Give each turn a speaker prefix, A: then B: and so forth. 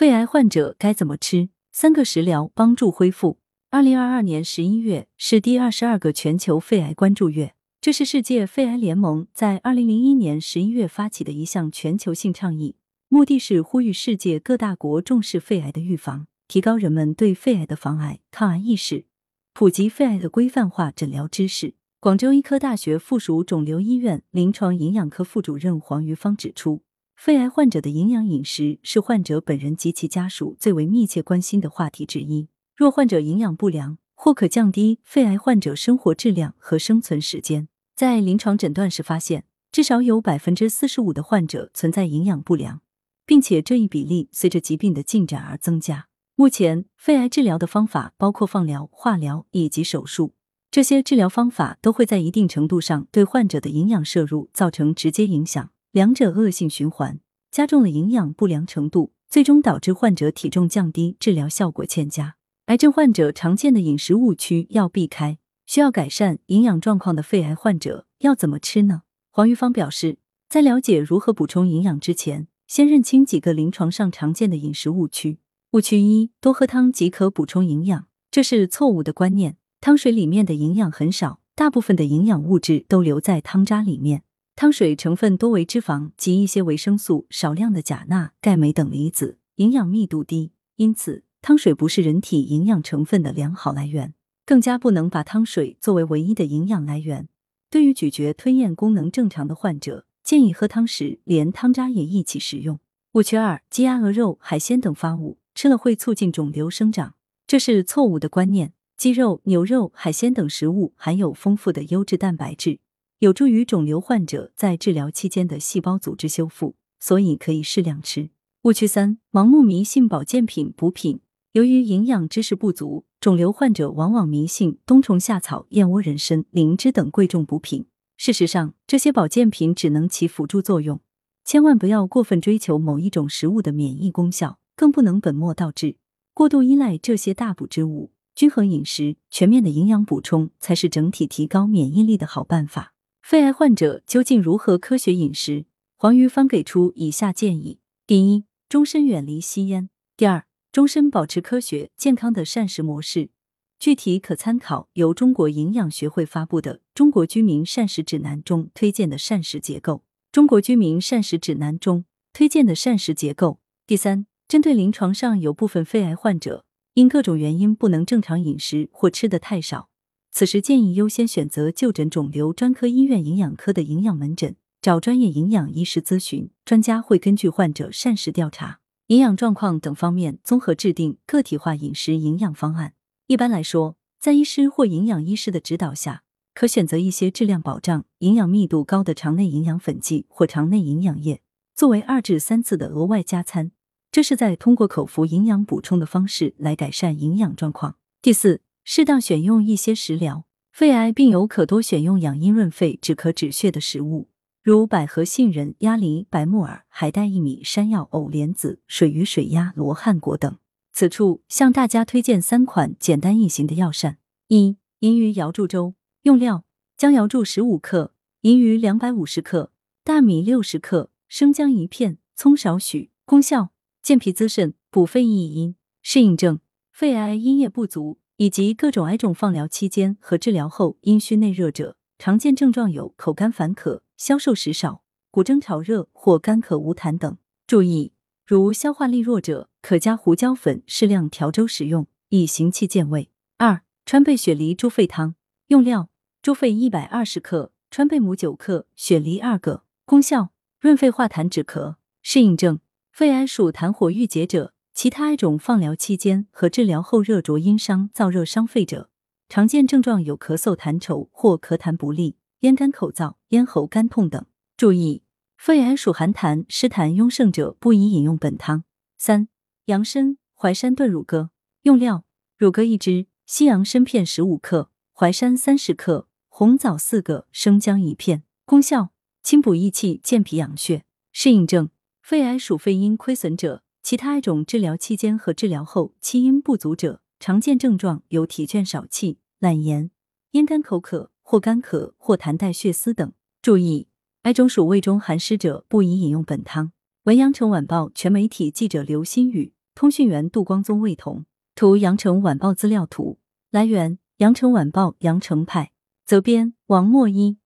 A: 肺癌患者该怎么吃？三个食疗帮助恢复。二零二二年十一月是第二十二个全球肺癌关注月，这是世界肺癌联盟在二零零一年十一月发起的一项全球性倡议，目的是呼吁世界各大国重视肺癌的预防，提高人们对肺癌的防癌抗癌意识，普及肺癌的规范化诊疗知识。广州医科大学附属肿瘤医院临床营养科副主任黄玉芳指出，肺癌患者的营养饮食是患者本人及其家属最为密切关心的话题之一。若患者营养不良，或可降低肺癌患者生活质量和生存时间。在临床诊断时发现，至少有百分之四十五的患者存在营养不良，并且这一比例随着疾病的进展而增加。目前，肺癌治疗的方法包括放疗、化疗以及手术。这些治疗方法都会在一定程度上对患者的营养摄入造成直接影响，两者恶性循环，加重了营养不良程度，最终导致患者体重降低，治疗效果欠佳。癌症患者常见的饮食误区要避开，需要改善营养状况的肺癌患者要怎么吃呢？黄玉芳表示，在了解如何补充营养之前，先认清几个临床上常见的饮食误区。误区一：多喝汤即可补充营养，这是错误的观念。汤水里面的营养很少，大部分的营养物质都留在汤渣里面。汤水成分多为脂肪及一些维生素，少量的钾、钠、钙、镁等离子，营养密度低。因此，汤水不是人体营养成分的良好来源，更加不能把汤水作为唯一的营养来源。对于咀嚼吞咽功能正常的患者，建议喝汤时连汤渣也一起食用。误区二：鸡鸭鹅肉、海鲜等发物吃了会促进肿瘤生长，这是错误的观念。鸡肉、牛肉、海鲜等食物含有丰富的优质蛋白质，有助于肿瘤患者在治疗期间的细胞组织修复，所以可以适量吃。误区三：盲目迷信保健品补品。由于营养知识不足，肿瘤患者往往迷信冬虫夏草、燕窝、人参、灵芝等贵重补品。事实上，这些保健品只能起辅助作用，千万不要过分追求某一种食物的免疫功效，更不能本末倒置，过度依赖这些大补之物。均衡饮食、全面的营养补充才是整体提高免疫力的好办法。肺癌患者究竟如何科学饮食？黄玉芳给出以下建议：第一，终身远离吸烟；第二，终身保持科学健康的膳食模式。具体可参考由中国营养学会发布的《中国居民膳食指南》中推荐的膳食结构，《中国居民膳食指南》中推荐的膳食结构。第三，针对临床上有部分肺癌患者。因各种原因不能正常饮食或吃的太少，此时建议优先选择就诊肿瘤专科医院营养科的营养门诊，找专业营养医师咨询。专家会根据患者膳食调查、营养状况等方面，综合制定个体化饮食营养方案。一般来说，在医师或营养医师的指导下，可选择一些质量保障、营养密度高的肠内营养粉剂或肠内营养液，作为二至三次的额外加餐。这是在通过口服营养补充的方式来改善营养状况。第四，适当选用一些食疗。肺癌病友可多选用养阴润肺、止咳止血的食物，如百合、杏仁、鸭梨、白木耳、海带、薏米、山药、藕莲子、水鱼、水鸭、罗汉果等。此处向大家推荐三款简单易行的药膳：一、银鱼瑶柱粥。用料：姜瑶柱十五克，银鱼两百五十克，大米六十克，生姜一片，葱少许。功效。健脾滋肾、补肺益阴。适应症：肺癌阴液不足以及各种癌种放疗期间和治疗后阴虚内热者，常见症状有口干烦渴、消瘦食少、骨蒸潮热或干咳无痰等。注意，如消化力弱者，可加胡椒粉适量调粥食用，以行气健胃。二、川贝雪梨猪肺汤。用料：猪肺一百二十克，川贝母九克，雪梨二个。功效：润肺化痰止咳。适应症。肺癌属痰火郁结者，其他癌种放疗期间和治疗后热灼阴伤、燥热伤肺者，常见症状有咳嗽、痰稠或咳痰不利、咽干口燥、咽喉干痛等。注意，肺癌属寒痰湿痰壅盛者不宜饮用本汤。三、洋参、淮山炖乳鸽。用料：乳鸽一只，西洋参片十五克，淮山三十克，红枣四个，生姜一片。功效：清补益气、健脾养血。适应症。肺癌属肺阴亏损者，其他癌种治疗期间和治疗后气阴不足者，常见症状有体倦少气、懒言、咽干口渴或干咳或痰带血丝等。注意，癌种属胃中寒湿者不宜饮用本汤。文阳城晚报全媒体记者刘新宇。通讯员杜光宗魏彤。图：羊城晚报资料图。来源：羊城晚报羊城派。责编：王墨一。